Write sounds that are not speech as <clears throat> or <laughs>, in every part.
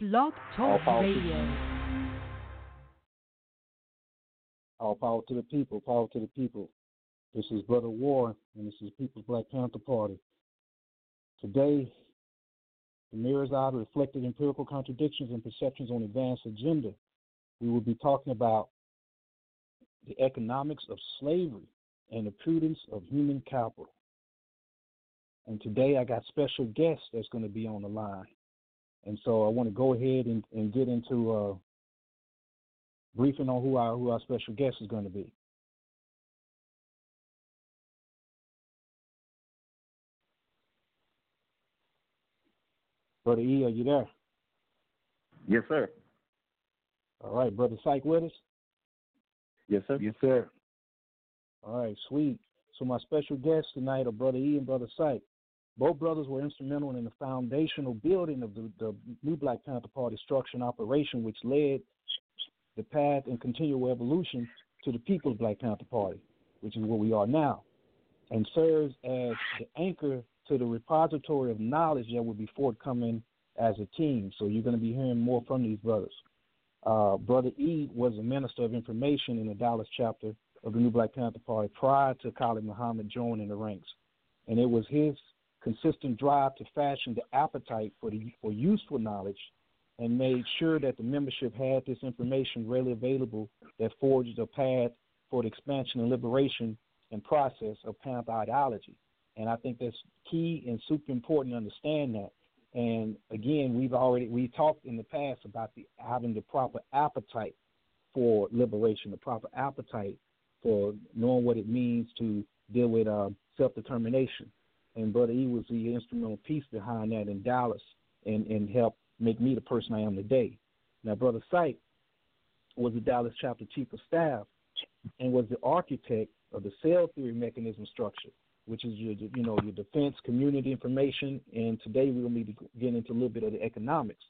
Blog Talk Radio. All power to the people, power to the people. This is Brother War, and this is People's Black Panther Party. Today, the mirror's eye reflected empirical contradictions and perceptions on advanced agenda. We will be talking about the economics of slavery and the prudence of human capital. And today I got special guests that's going to be on the line. And so I want to go ahead and, and get into uh, briefing on who our who our special guest is going to be. Brother E, are you there? Yes, sir. All right, Brother Psych with us? Yes, sir. Yes, sir. All right, sweet. So my special guests tonight are Brother E and Brother Psych. Both brothers were instrumental in the foundational building of the, the new Black Panther Party structure and operation, which led the path and continual evolution to the People's Black Panther Party, which is where we are now, and serves as the anchor to the repository of knowledge that will be forthcoming as a team. So you're going to be hearing more from these brothers. Uh, Brother E was a minister of information in the Dallas chapter of the New Black Panther Party prior to Khalid Muhammad joining the ranks. And it was his consistent drive to fashion the appetite for, the, for useful knowledge and made sure that the membership had this information readily available that forged a path for the expansion and liberation and process of Panther ideology. And I think that's key and super important to understand that. And again, we've already we talked in the past about the having the proper appetite for liberation, the proper appetite for knowing what it means to deal with uh, self determination. And Brother E was the instrumental piece behind that in Dallas and, and helped make me the person I am today. Now, Brother Psych was the Dallas chapter chief of staff and was the architect of the cell theory mechanism structure which is your you know your defense, community information, and today we'll be getting into a little bit of the economics.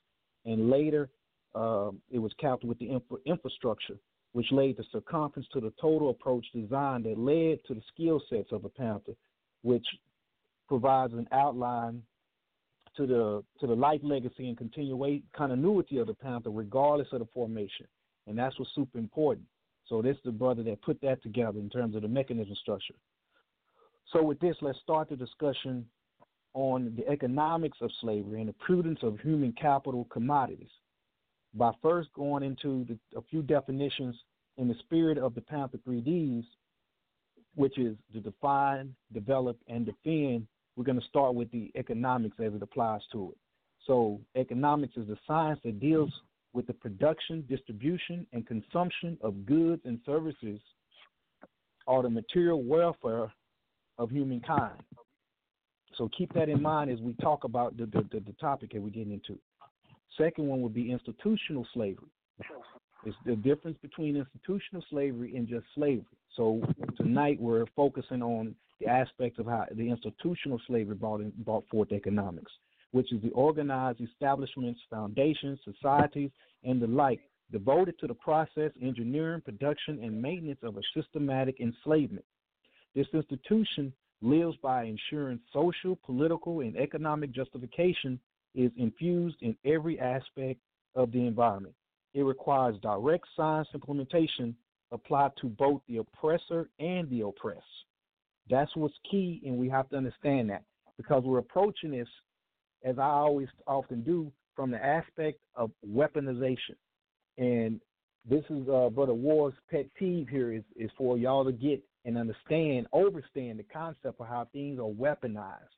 And later, um, it was capped with the infra- infrastructure, which laid the circumference to the total approach design that led to the skill sets of a Panther, which provides an outline to the to the life legacy and continuation continuity of the Panther, regardless of the formation. And that's what's super important. So this is the brother that put that together in terms of the mechanism structure. So, with this, let's start the discussion on the economics of slavery and the prudence of human capital commodities by first going into the, a few definitions in the spirit of the Panther 3Ds, which is to define, develop, and defend. We're going to start with the economics as it applies to it. So, economics is the science that deals with the production, distribution, and consumption of goods and services or the material welfare of humankind. So keep that in mind as we talk about the, the, the, the topic that we're getting into. Second one would be institutional slavery. It's the difference between institutional slavery and just slavery. So tonight we're focusing on the aspects of how the institutional slavery brought, in, brought forth economics, which is the organized establishments, foundations, societies, and the like devoted to the process, engineering, production, and maintenance of a systematic enslavement this institution lives by ensuring social, political, and economic justification is infused in every aspect of the environment. It requires direct science implementation applied to both the oppressor and the oppressed. That's what's key, and we have to understand that because we're approaching this, as I always often do, from the aspect of weaponization. And this is uh, Brother War's pet peeve here is, is for y'all to get and understand, overstand the concept of how things are weaponized.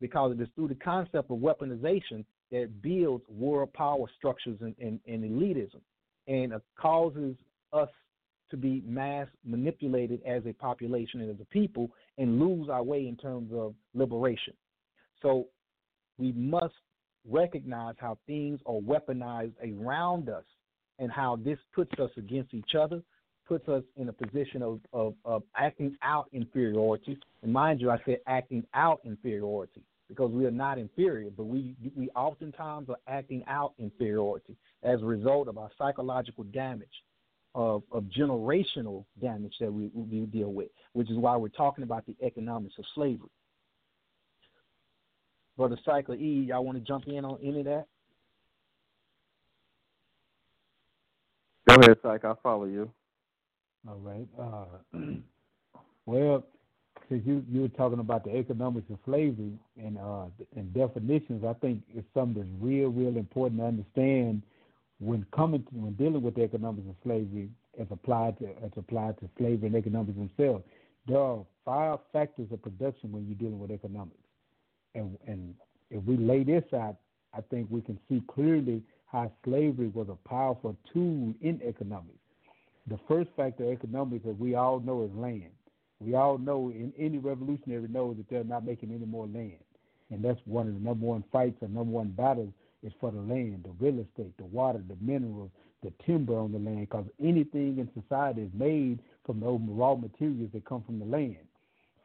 Because it is through the concept of weaponization that builds world power structures and, and, and elitism and uh, causes us to be mass manipulated as a population and as a people and lose our way in terms of liberation. So we must recognize how things are weaponized around us and how this puts us against each other, puts us in a position of, of, of acting out inferiority. And mind you, I said acting out inferiority because we are not inferior, but we we oftentimes are acting out inferiority as a result of our psychological damage, of, of generational damage that we, we deal with, which is why we're talking about the economics of slavery. Brother Cycle E, y'all want to jump in on any of that? Go ahead, Psych. I'll follow you. All right. Uh, <clears throat> well, since you you were talking about the economics of slavery and uh, and definitions, I think it's something that's real, real important to understand when coming to, when dealing with the economics of slavery as applied to as applied to slavery and economics themselves. There are five factors of production when you're dealing with economics, and and if we lay this out, I think we can see clearly how slavery was a powerful tool in economics. The first factor of economics that we all know is land. We all know in any revolutionary knows that they're not making any more land. And that's one of the number one fights or number one battles is for the land, the real estate, the water, the minerals, the timber on the land, because anything in society is made from those raw materials that come from the land.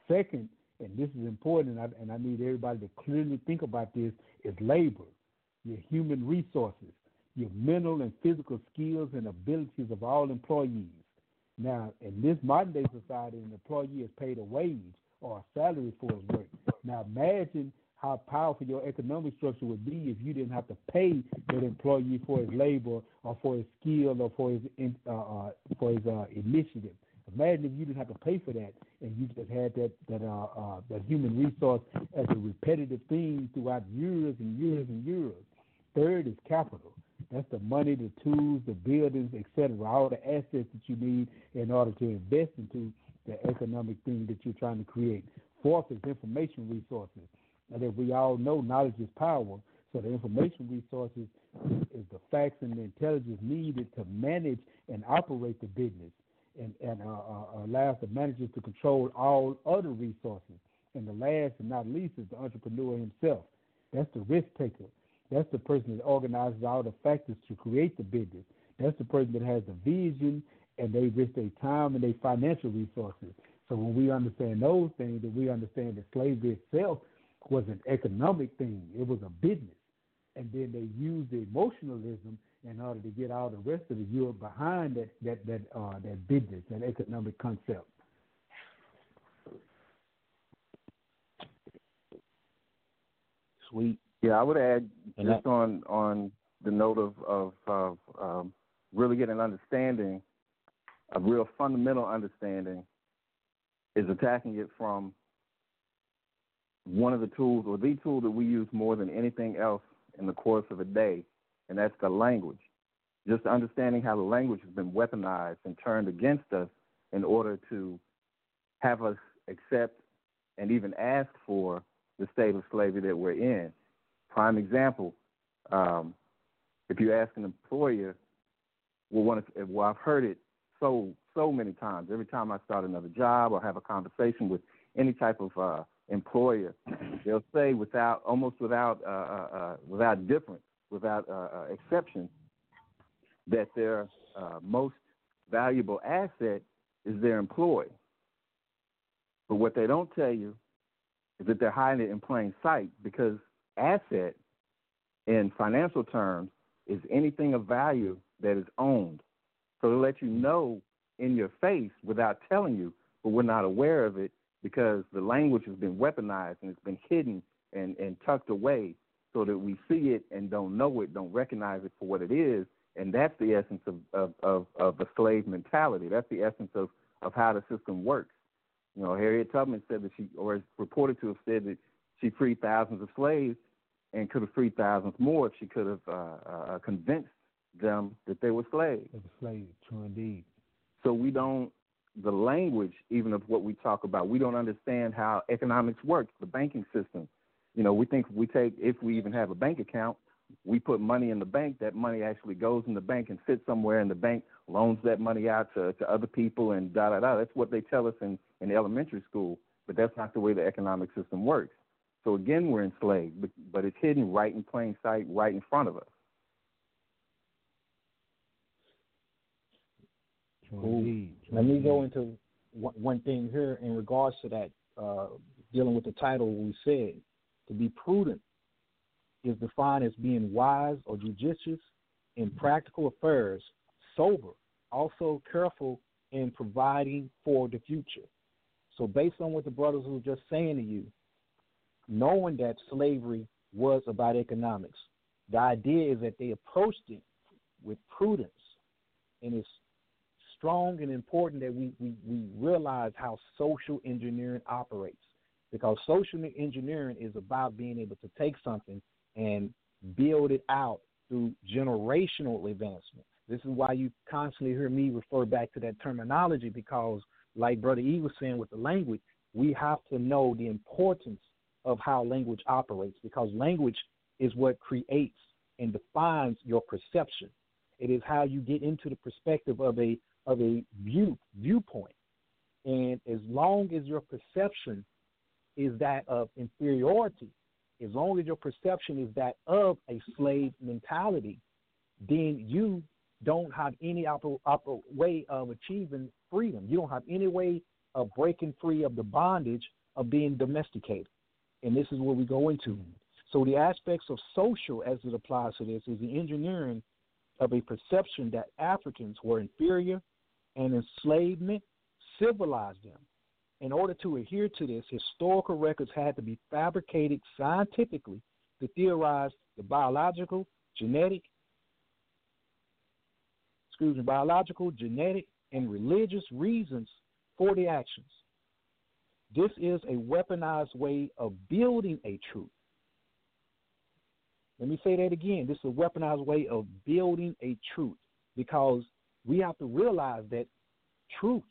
Second, and this is important, and I, and I need everybody to clearly think about this, is labor, your human resources, your mental and physical skills and abilities of all employees. Now, in this modern day society, an employee is paid a wage or a salary for his work. Now, imagine how powerful your economic structure would be if you didn't have to pay that employee for his labor or for his skill or for his uh, uh, for his uh, initiative. Imagine if you didn't have to pay for that and you just had that that uh, uh, that human resource as a repetitive thing throughout years and years and years. Third is capital. That's the money, the tools, the buildings, etc. All the assets that you need in order to invest into the economic thing that you're trying to create. Fourth is information resources. And as we all know, knowledge is power. So the information resources is the facts and the intelligence needed to manage and operate the business and, and uh, uh, allows the managers to control all other resources. And the last and not least is the entrepreneur himself. That's the risk taker. That's the person that organizes all the factors to create the business. That's the person that has the vision and they risk their time and their financial resources. So when we understand those things, then we understand that slavery itself was an economic thing. It was a business. And then they used the emotionalism in order to get all the rest of the Europe behind that that that uh, that business, that economic concept. Sweet. Yeah, I would add just on on the note of of, of um, really getting an understanding, a real fundamental understanding, is attacking it from one of the tools or the tool that we use more than anything else in the course of a day, and that's the language. Just understanding how the language has been weaponized and turned against us in order to have us accept and even ask for the state of slavery that we're in. Prime example, um, if you ask an employer, well, one, well, I've heard it so so many times. Every time I start another job or have a conversation with any type of uh, employer, <clears throat> they'll say without almost without uh, uh, uh without difference, without uh, uh, exception, that their most valuable asset is their employee. But what they don't tell you is that they're hiding it in plain sight because asset in financial terms is anything of value that is owned. So to let you know in your face without telling you, but we're not aware of it because the language has been weaponized and it's been hidden and, and tucked away so that we see it and don't know it, don't recognize it for what it is. And that's the essence of, of, of, of the slave mentality. That's the essence of, of how the system works. You know, Harriet Tubman said that she, or is reported to have said that she freed thousands of slaves and could have freed thousands more if she could have uh, uh, convinced them that they were slaves. They were slaves, true indeed. So we don't, the language even of what we talk about, we don't understand how economics works, the banking system. You know, we think we take, if we even have a bank account, we put money in the bank, that money actually goes in the bank and sits somewhere, and the bank loans that money out to, to other people and da da da. That's what they tell us in, in elementary school, but that's not the way the economic system works. So again, we're enslaved, but, but it's hidden right in plain sight, right in front of us. Let me go into one thing here in regards to that, uh, dealing with the title we said. To be prudent is defined as being wise or judicious in practical affairs, sober, also careful in providing for the future. So, based on what the brothers were just saying to you, knowing that slavery was about economics. The idea is that they approached it with prudence and it's strong and important that we, we, we realize how social engineering operates because social engineering is about being able to take something and build it out through generational advancement. This is why you constantly hear me refer back to that terminology because, like Brother E was saying with the language, we have to know the importance of how language operates because language is what creates and defines your perception. It is how you get into the perspective of a of a view viewpoint. And as long as your perception is that of inferiority, as long as your perception is that of a slave mentality, then you don't have any way of achieving freedom. You don't have any way of breaking free of the bondage of being domesticated. And this is where we go into. So the aspects of social as it applies to this is the engineering of a perception that Africans were inferior and enslavement civilized them. In order to adhere to this, historical records had to be fabricated scientifically to theorize the biological, genetic, excuse me, biological, genetic, and religious reasons for the actions. This is a weaponized way of building a truth. Let me say that again. This is a weaponized way of building a truth because we have to realize that truths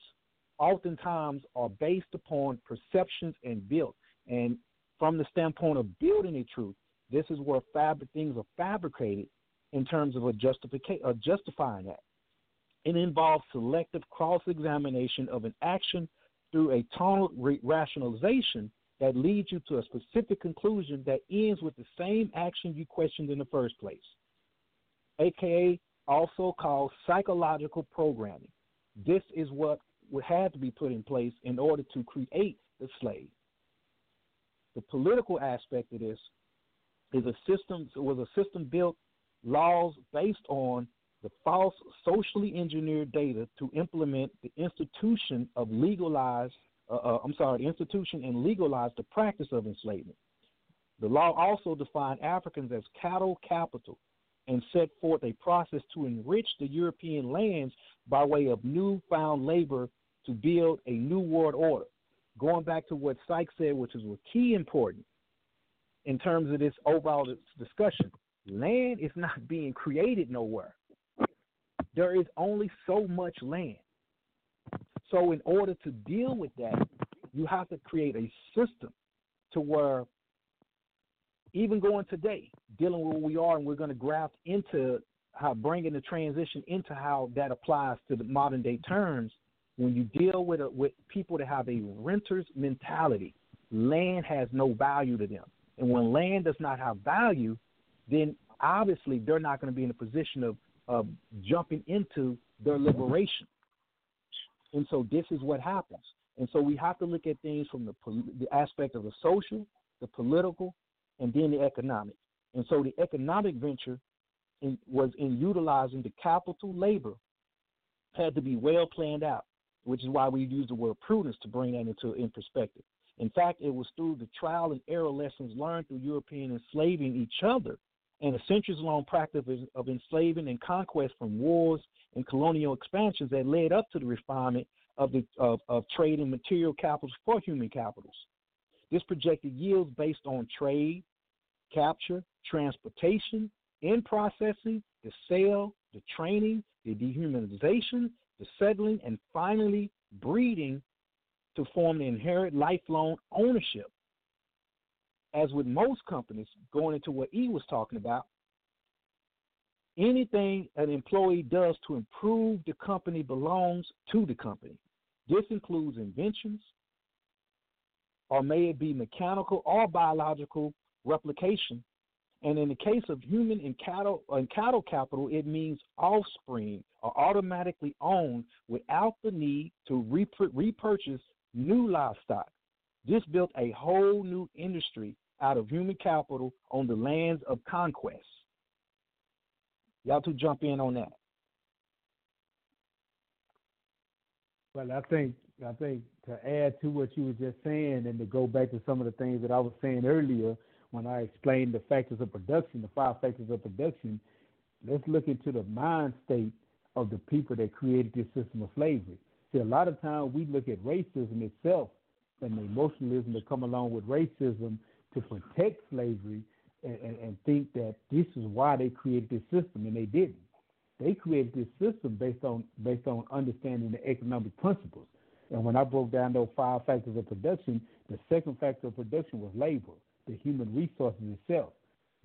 oftentimes are based upon perceptions and built. And from the standpoint of building a truth, this is where fabric things are fabricated in terms of a justification, justifying that. It involves selective cross examination of an action through a tonal re- rationalization that leads you to a specific conclusion that ends with the same action you questioned in the first place, aka also called psychological programming. This is what would have to be put in place in order to create the slave. The political aspect of this is a system was a system built laws based on the false socially engineered data to implement the institution of legalized, uh, uh, I'm sorry, the institution and legalize the practice of enslavement. The law also defined Africans as cattle capital and set forth a process to enrich the European lands by way of newfound labor to build a new world order. Going back to what Sykes said, which is key important in terms of this overall discussion, land is not being created nowhere there is only so much land. So, in order to deal with that, you have to create a system to where, even going today, dealing with where we are, and we're going to graft into how bringing the transition into how that applies to the modern day terms. When you deal with a, with people that have a renter's mentality, land has no value to them, and when land does not have value, then obviously they're not going to be in a position of of jumping into their liberation. And so this is what happens. And so we have to look at things from the, the aspect of the social, the political, and then the economic. And so the economic venture in, was in utilizing the capital labor had to be well planned out, which is why we use the word prudence to bring that into in perspective. In fact, it was through the trial and error lessons learned through European enslaving each other and a centuries long practice of enslaving and conquest from wars and colonial expansions that led up to the refinement of, the, of, of trade and material capitals for human capitals. This projected yields based on trade, capture, transportation, in processing, the sale, the training, the dehumanization, the settling, and finally breeding to form the inherent lifelong ownership as with most companies, going into what E was talking about, anything an employee does to improve the company belongs to the company. This includes inventions, or may it be mechanical or biological replication. And in the case of human and cattle and cattle capital, it means offspring are automatically owned without the need to repurchase new livestock. This built a whole new industry out of human capital on the lands of conquest. Y'all to jump in on that. Well, I think I think to add to what you were just saying and to go back to some of the things that I was saying earlier when I explained the factors of production, the five factors of production, let's look into the mind state of the people that created this system of slavery. See, a lot of times we look at racism itself and the emotionalism that come along with racism to protect slavery and, and, and think that this is why they created this system, and they didn't. They created this system based on based on understanding the economic principles. And when I broke down those five factors of production, the second factor of production was labor, the human resources itself.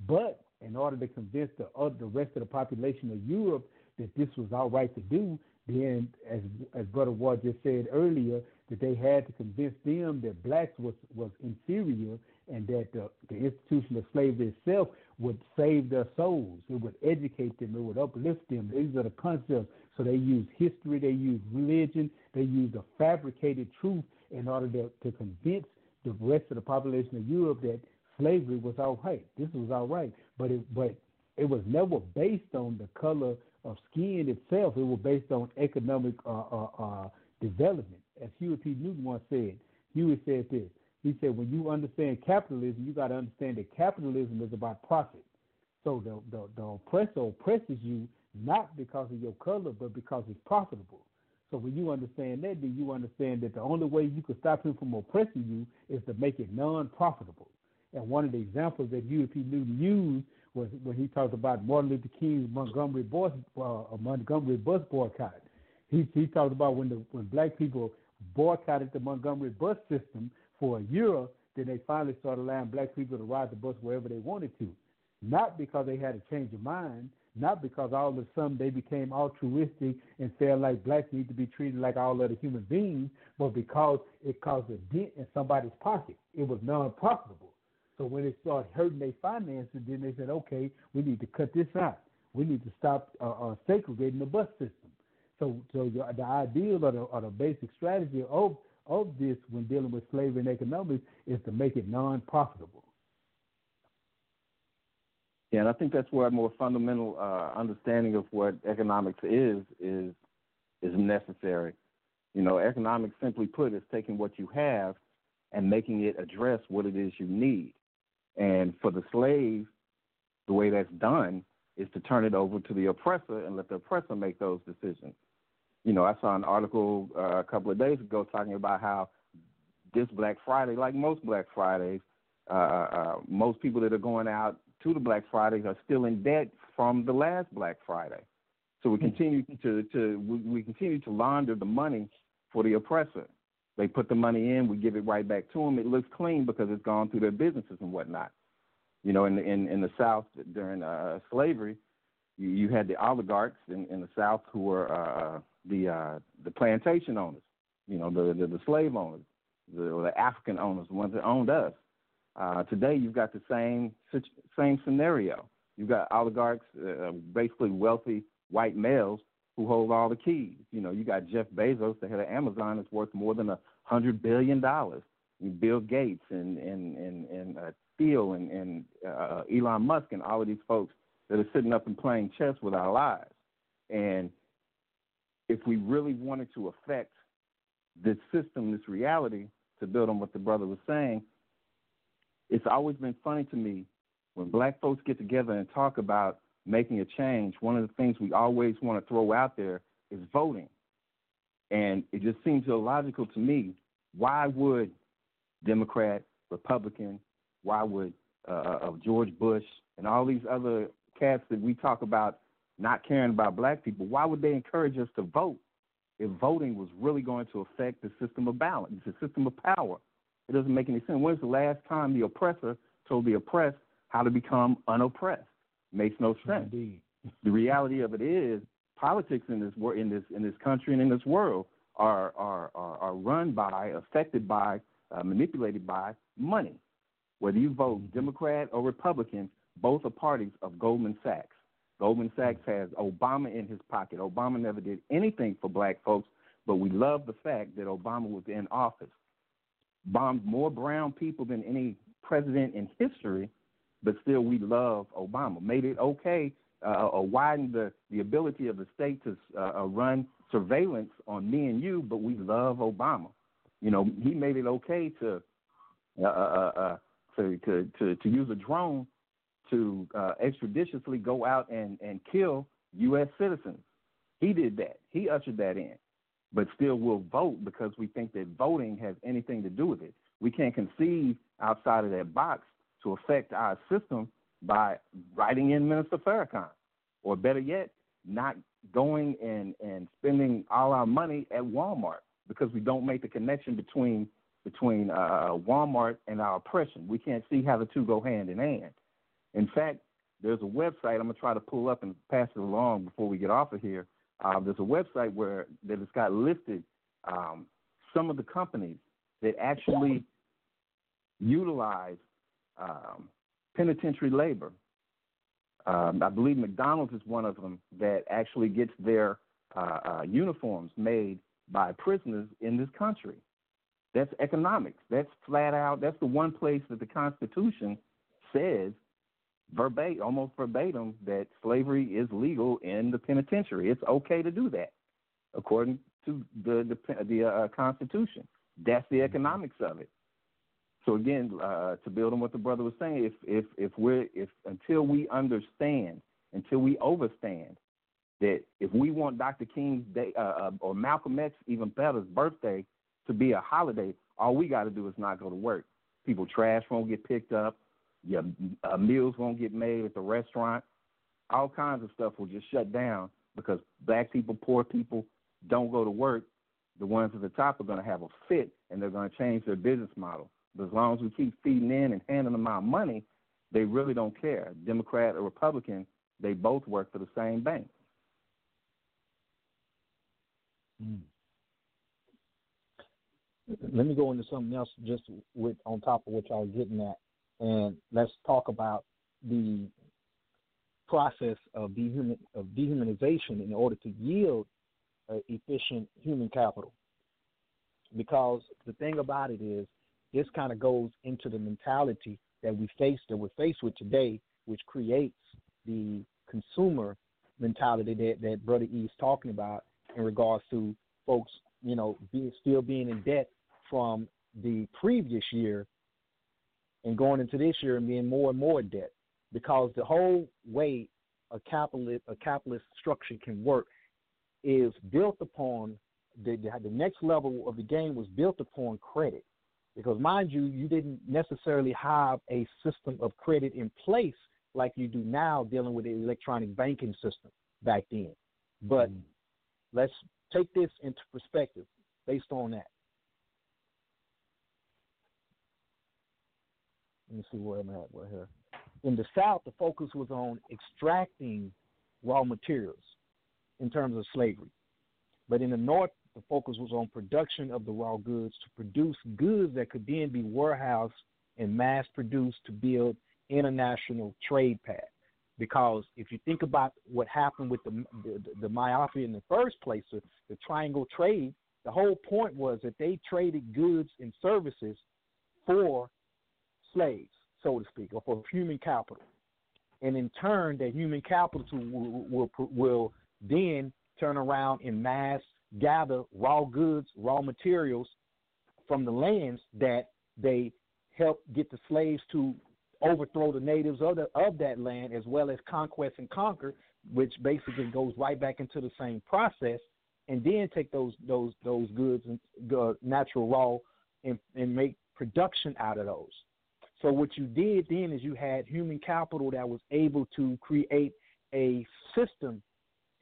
But in order to convince the other, the rest of the population of Europe that this was all right to do, then as as Brother Ward just said earlier, that they had to convince them that blacks was was inferior and that the, the institution of slavery itself would save their souls. It would educate them. It would uplift them. These are the concepts. So they use history. They use religion. They used a fabricated truth in order to, to convince the rest of the population of Europe that slavery was all right. This was all right. But it, but it was never based on the color of skin itself. It was based on economic uh, uh, uh, development. As Huey P. Newton once said, Huey said this. He said, when you understand capitalism, you got to understand that capitalism is about profit. So the, the, the oppressor oppresses you not because of your color, but because it's profitable. So when you understand that, then you understand that the only way you can stop him from oppressing you is to make it non-profitable. And one of the examples that P. Newton used was when he talked about Martin Luther King's Montgomery bus, uh, Montgomery bus boycott. He, he talked about when the when black people boycotted the Montgomery bus system for a year, then they finally started allowing black people to ride the bus wherever they wanted to. Not because they had a change of mind, not because all of a sudden they became altruistic and felt like blacks need to be treated like all other human beings, but because it caused a dent in somebody's pocket. It was non profitable. So when it started hurting their finances, then they said, okay, we need to cut this out. We need to stop uh, uh, segregating the bus system. So, so the, the ideal or the, or the basic strategy of of this when dealing with slavery and economics is to make it non-profitable. Yeah, and I think that's where a more fundamental uh, understanding of what economics is is is necessary. You know, economics, simply put, is taking what you have and making it address what it is you need. And for the slave, the way that's done is to turn it over to the oppressor and let the oppressor make those decisions you know, I saw an article uh, a couple of days ago talking about how this Black Friday, like most Black Fridays, uh, uh, uh, most people that are going out to the Black Fridays are still in debt from the last Black Friday. So we hmm. continue to, to we, we continue to launder the money for the oppressor. They put the money in, we give it right back to them. It looks clean because it's gone through their businesses and whatnot. You know, in the, in in the South during uh, slavery, you, you had the oligarchs in, in the South who were uh, the uh, the plantation owners, you know, the the, the slave owners, the, the African owners, the ones that owned us. Uh, today, you've got the same same scenario. You've got oligarchs, uh, basically wealthy white males who hold all the keys. You know, you got Jeff Bezos, the head of Amazon, is worth more than a hundred billion dollars. Bill Gates and and and and uh, Thiel and and uh, Elon Musk and all of these folks that are sitting up and playing chess with our lives. And if we really wanted to affect this system, this reality, to build on what the brother was saying, it's always been funny to me when black folks get together and talk about making a change. One of the things we always want to throw out there is voting. And it just seems illogical to me. Why would Democrat, Republican, why would uh, uh of George Bush and all these other cats that we talk about not caring about black people, why would they encourage us to vote if voting was really going to affect the system of balance, the system of power? It doesn't make any sense. When's the last time the oppressor told the oppressed how to become unoppressed? Makes no sense. Indeed. the reality of it is politics in this in this in this country and in this world are are are, are run by, affected by, uh, manipulated by money. Whether you vote mm-hmm. Democrat or Republican, both are parties of Goldman Sachs. Goldman Sachs has Obama in his pocket. Obama never did anything for black folks, but we love the fact that Obama was in office. Bombed more brown people than any president in history, but still we love Obama. Made it okay, uh, uh, widened the, the ability of the state to uh, uh, run surveillance on me and you, but we love Obama. You know, he made it okay to uh, uh, uh, to, to to to use a drone to extrajudiciously go out and, and kill U.S. citizens. He did that. He ushered that in. But still, we'll vote because we think that voting has anything to do with it. We can't conceive outside of that box to affect our system by writing in Minister Farrakhan, or better yet, not going and, and spending all our money at Walmart because we don't make the connection between between uh, Walmart and our oppression. We can't see how the two go hand in hand. In fact, there's a website I'm gonna try to pull up and pass it along before we get off of here. Uh, there's a website where that has got listed um, some of the companies that actually utilize um, penitentiary labor. Um, I believe McDonald's is one of them that actually gets their uh, uh, uniforms made by prisoners in this country. That's economics. That's flat out. That's the one place that the Constitution says verbatim, almost verbatim, that slavery is legal in the penitentiary. It's okay to do that, according to the the, the uh, Constitution. That's the economics of it. So again, uh, to build on what the brother was saying, if if if we're if until we understand, until we overstand that if we want Dr. King's day uh, uh or Malcolm X, even better's birthday to be a holiday, all we got to do is not go to work. People trash won't get picked up. Your uh, meals won't get made at the restaurant. All kinds of stuff will just shut down because black people, poor people don't go to work. The ones at the top are going to have a fit and they're going to change their business model. But as long as we keep feeding in and handing them our money, they really don't care. Democrat or Republican, they both work for the same bank. Mm let me go into something else just with on top of what y'all getting at, and let's talk about the process of, dehuman, of dehumanization in order to yield uh, efficient human capital. Because the thing about it is, this kind of goes into the mentality that we face that we're faced with today, which creates the consumer mentality that, that Brother E is talking about in regards to folks you know, be, still being in debt from the previous year and going into this year and being more and more debt because the whole way a capitalist a capitalist structure can work is built upon the, the next level of the game was built upon credit because mind you you didn't necessarily have a system of credit in place like you do now dealing with the electronic banking system back then but mm. let's take this into perspective based on that. Let me see where I'm at. In the South, the focus was on extracting raw materials in terms of slavery. But in the North, the focus was on production of the raw goods to produce goods that could then be warehoused and mass produced to build international trade paths. Because if you think about what happened with the the, the myopia in the first place, the, the triangle trade, the whole point was that they traded goods and services for slaves, so to speak, or for human capital. And in turn, that human capital will, will, will then turn around and mass gather raw goods, raw materials from the lands that they helped get the slaves to overthrow the natives of, the, of that land as well as conquest and conquer, which basically goes right back into the same process, and then take those those those goods and uh, natural raw and, and make production out of those. So what you did then is you had human capital that was able to create a system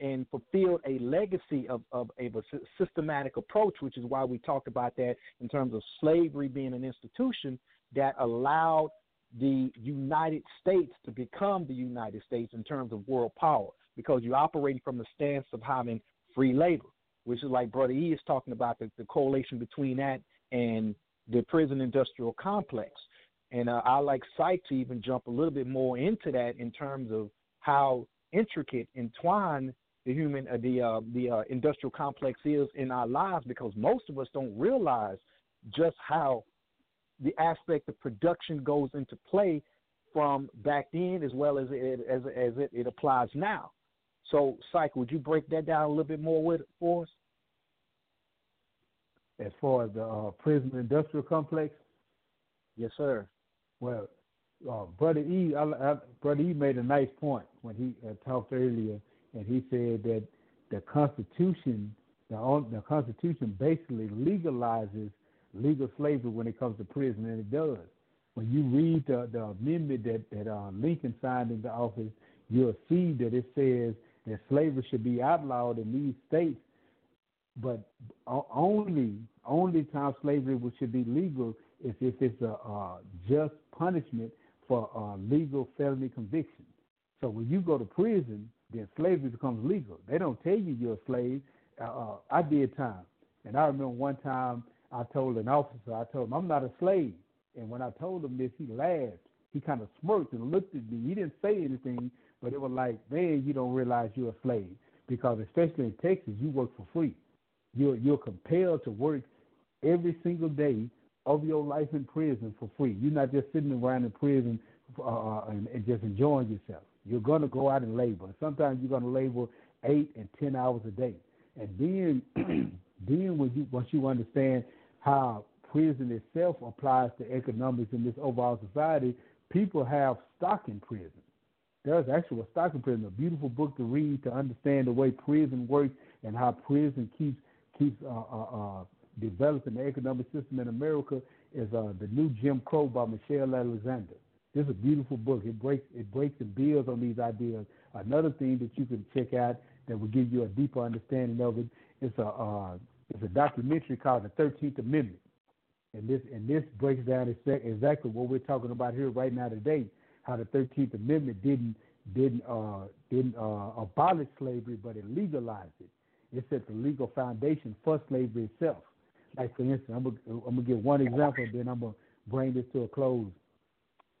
and fulfilled a legacy of, of, of, a systematic approach, which is why we talked about that in terms of slavery being an institution that allowed the United States to become the United States in terms of world power because you're operating from the stance of having free labor, which is like Brother E is talking about the, the correlation between that and the prison industrial complex. And uh, I like Psych to even jump a little bit more into that in terms of how intricate, entwined the human, uh, the uh, the uh, industrial complex is in our lives because most of us don't realize just how the aspect of production goes into play from back then as well as it, as, as it, it applies now. So, Psych, would you break that down a little bit more with for us? As far as the uh, prison industrial complex? Yes, sir. Well, uh, Brother E, I, I, Brother E made a nice point when he uh, talked earlier, and he said that the Constitution, the, the Constitution basically legalizes legal slavery when it comes to prison, and it does. When you read the, the amendment that, that uh, Lincoln signed into office, you'll see that it says that slavery should be outlawed in these states, but only only time slavery should be legal is if it's a, a just punishment for a legal felony conviction. So when you go to prison, then slavery becomes legal. They don't tell you you're a slave. Uh, uh, I did time, and I remember one time I told an officer, I told him I'm not a slave. And when I told him this, he laughed. He kind of smirked and looked at me. He didn't say anything, but it was like, man, you don't realize you're a slave because especially in Texas, you work for free. You're you're compelled to work every single day of your life in prison for free. You're not just sitting around in prison uh, uh and, and just enjoying yourself. You're going to go out and labor. Sometimes you're going to labor eight and ten hours a day. And then, <clears throat> then when you once you understand how prison itself applies to economics in this overall society, people have stock in prison. There's actually a stock in prison, a beautiful book to read to understand the way prison works and how prison keeps keeps uh, uh, uh, developing the economic system in America. Is uh, the new Jim Crow by Michelle Alexander. This is a beautiful book. It breaks it breaks and builds on these ideas. Another thing that you can check out that will give you a deeper understanding of it is a uh, is a documentary called The Thirteenth Amendment, and this and this breaks down exactly what we're talking about here right now today. How the Thirteenth Amendment didn't didn't uh, didn't uh, abolish slavery, but it legalized it. It set the legal foundation for slavery itself. Like for instance, I'm gonna, I'm gonna give one example, then I'm gonna bring this to a close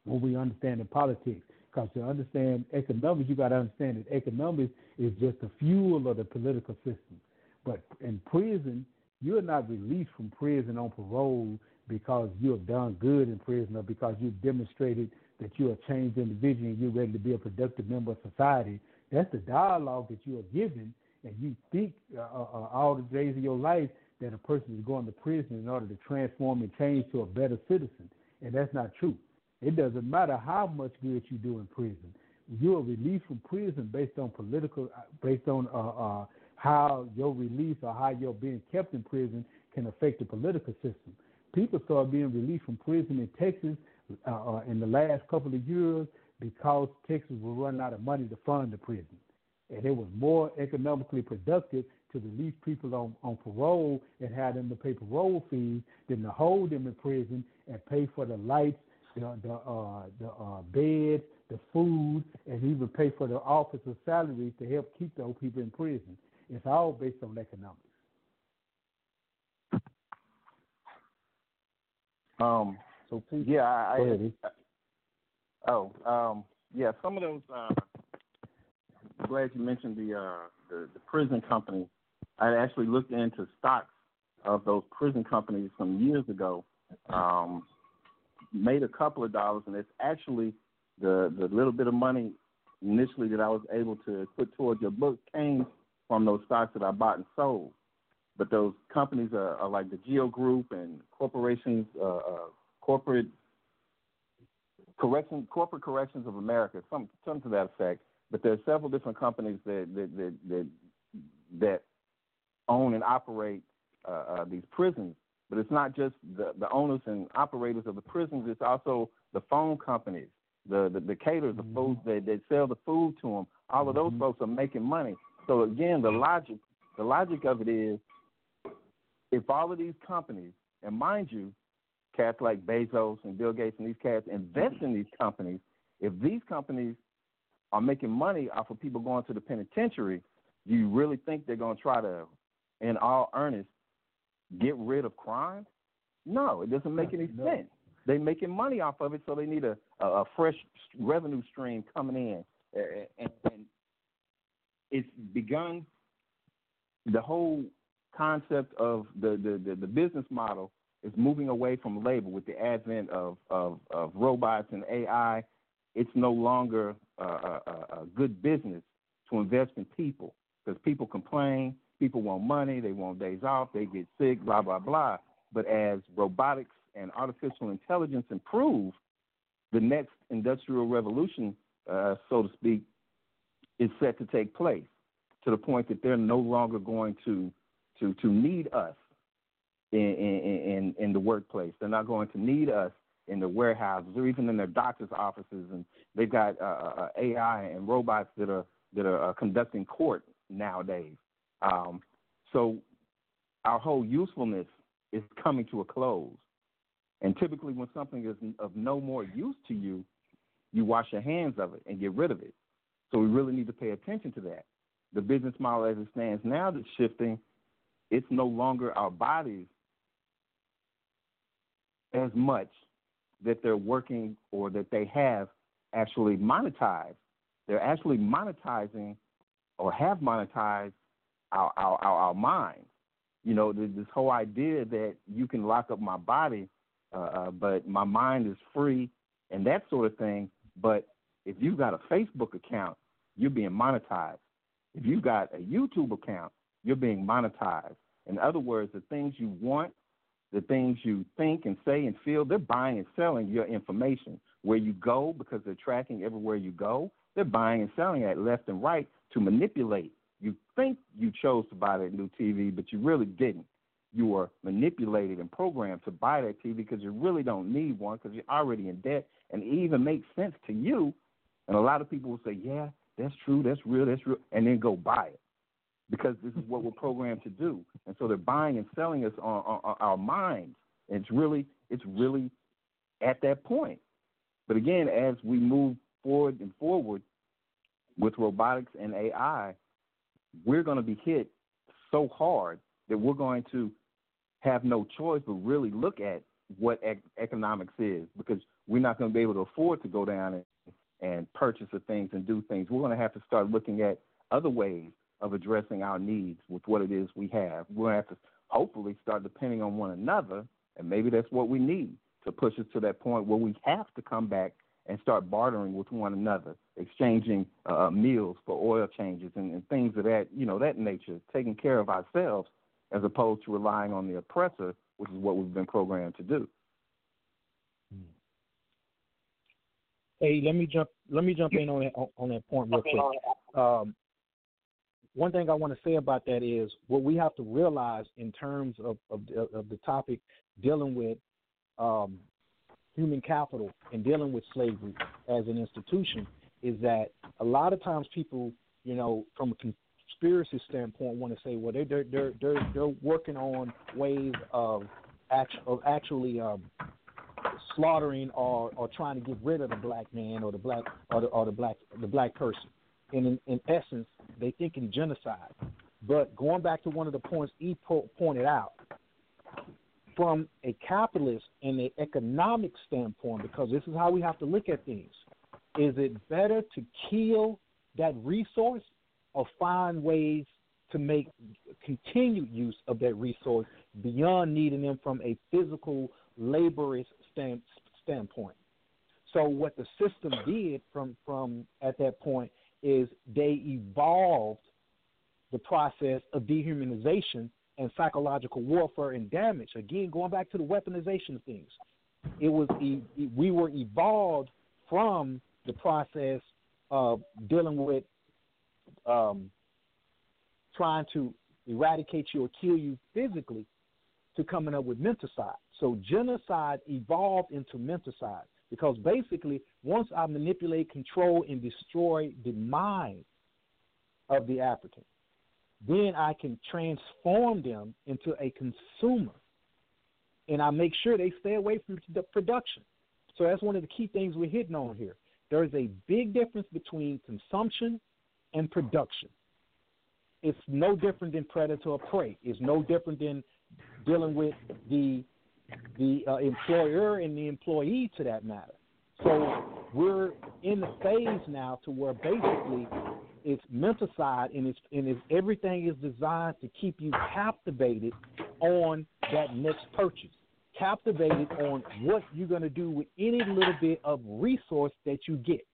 when we understand in politics. Because to understand economics, you got to understand that economics is just the fuel of the political system. But in prison, you're not released from prison on parole because you have done good in prison or because you've demonstrated that you're a changed individual and you're ready to be a productive member of society. That's the dialogue that you are given, and you think uh, uh, uh all the days of your life that a person is going to prison in order to transform and change to a better citizen, and that's not true. It doesn't matter how much good you do in prison. You are released from prison based on political, based on uh, uh, how your release or how you're being kept in prison can affect the political system. People started being released from prison in Texas uh, uh, in the last couple of years because Texas was running out of money to fund the prison. And it was more economically productive to release people on, on parole and have them to pay parole fees than to hold them in prison and pay for the lights the the uh, the uh, bed, the food, and even pay for the officers' salaries to help keep those people in prison. It's all based on economics. Um. So please, yeah, I, I, oh, um, yeah. Some of those. Uh, I'm glad you mentioned the, uh, the the prison company. I actually looked into stocks of those prison companies some years ago. Um, made a couple of dollars, and it's actually the the little bit of money initially that I was able to put towards your book came from those stocks that I bought and sold. But those companies are, are like the Geo Group and corporations, uh, uh, corporate correction, corporate corrections of America, some some to that effect. But there are several different companies that that that that, that own and operate uh, uh, these prisons. But it's not just the, the owners and operators of the prisons, it's also the phone companies, the, the, the caterers, the mm-hmm. food, they, they sell the food to them. All of those mm-hmm. folks are making money. So again, the logic, the logic of it is, if all of these companies, and mind you, cats like Bezos and Bill Gates and these cats invest in these companies, if these companies are making money off of people going to the penitentiary, do you really think they're going to try to, in all earnest, get rid of crime? No, it doesn't make any no. sense. They're making money off of it, so they need a, a, fresh revenue stream coming in. And, and it's begun the whole concept of the, the, the, the, business model is moving away from labor with the advent of, of, of robots and AI. It's no longer a, a, a good business to invest in people because people complain, People want money, they want days off, they get sick, blah, blah, blah. But as robotics and artificial intelligence improve, the next industrial revolution, uh, so to speak, is set to take place. to the point that they're no longer going to to to need us in in in, in the workplace. They're not going to need us in the warehouses or even in their doctor's offices, and they've got uh, uh, uh AI and robots that are that are uh, conducting court nowadays. Um, so our whole usefulness is coming to a close. And typically, when something is of no more use to you, you wash your hands of it and get rid of it. So we really need to pay attention to that. The business model as it stands now that's shifting, it's no longer our bodies as much that they're working or that they have actually monetized. They're actually monetizing or have monetized our our, our, our minds. You know, this whole idea that you can lock up my body, uh, uh, but my mind is free and that sort of thing. But if you've got a Facebook account, you're being monetized. If you've got a YouTube account, you're being monetized. In other words, the things you want, the things you think and say and feel, they're buying and selling your information. Where you go, because they're tracking everywhere you go, they're buying and selling at left and right to manipulate. You think you chose to buy that new TV, but you really didn't. You were manipulated and programmed to buy that TV because you really don't need one because you're already in debt and it even makes sense to you. And a lot of people will say, yeah, that's true, that's real, that's real, and then go buy it because this is what we're programmed to do. And so they're buying and selling us on, on, on our minds. And it's really, it's really at that point. But again, as we move forward and forward with robotics and AI, we're going to be hit so hard that we're going to have no choice but really look at what ec- economics is because we're not going to be able to afford to go down and, and purchase the things and do things. We're going to have to start looking at other ways of addressing our needs with what it is we have. We're going to have to hopefully start depending on one another, and maybe that's what we need to push us to that point where we have to come back and start bartering with one another, exchanging uh, meals for oil changes and, and things of that, you know, that nature, taking care of ourselves as opposed to relying on the oppressor, which is what we've been programmed to do. Hey, let me jump. Let me jump in on that on that point real quick. Um, one thing I want to say about that is what we have to realize in terms of of, of the topic dealing with um, human capital and dealing with slavery as an institution is that a lot of times people, you know, from a conspiracy standpoint, want to say, well, they're they're they're they're, they're working on ways of act, of actually um, slaughtering or, or trying to get rid of the black man or the black or the, or the black the black person. And in, in essence, they think in genocide. But going back to one of the points E po- pointed out, from a capitalist and an economic standpoint, because this is how we have to look at things, is it better to kill that resource or find ways to make continued use of that resource beyond needing them from a physical laborious stand, standpoint. So what the system did from from at that point is they evolved the process of dehumanization and psychological warfare and damage. Again, going back to the weaponization of things, it was we were evolved from the process of dealing with um, trying to eradicate you or kill you physically to coming up with menticide. So genocide evolved into menticide because basically, once I manipulate, control, and destroy the mind of the African, then I can transform them into a consumer. And I make sure they stay away from the production. So that's one of the key things we're hitting on here. There is a big difference between consumption and production. It's no different than predator or prey. It's no different than dealing with the the uh, employer and the employee to that matter. So we're in the phase now to where basically it's menticide and it's and it's everything is designed to keep you captivated on that next purchase, captivated on what you're going to do with any little bit of resource that you get.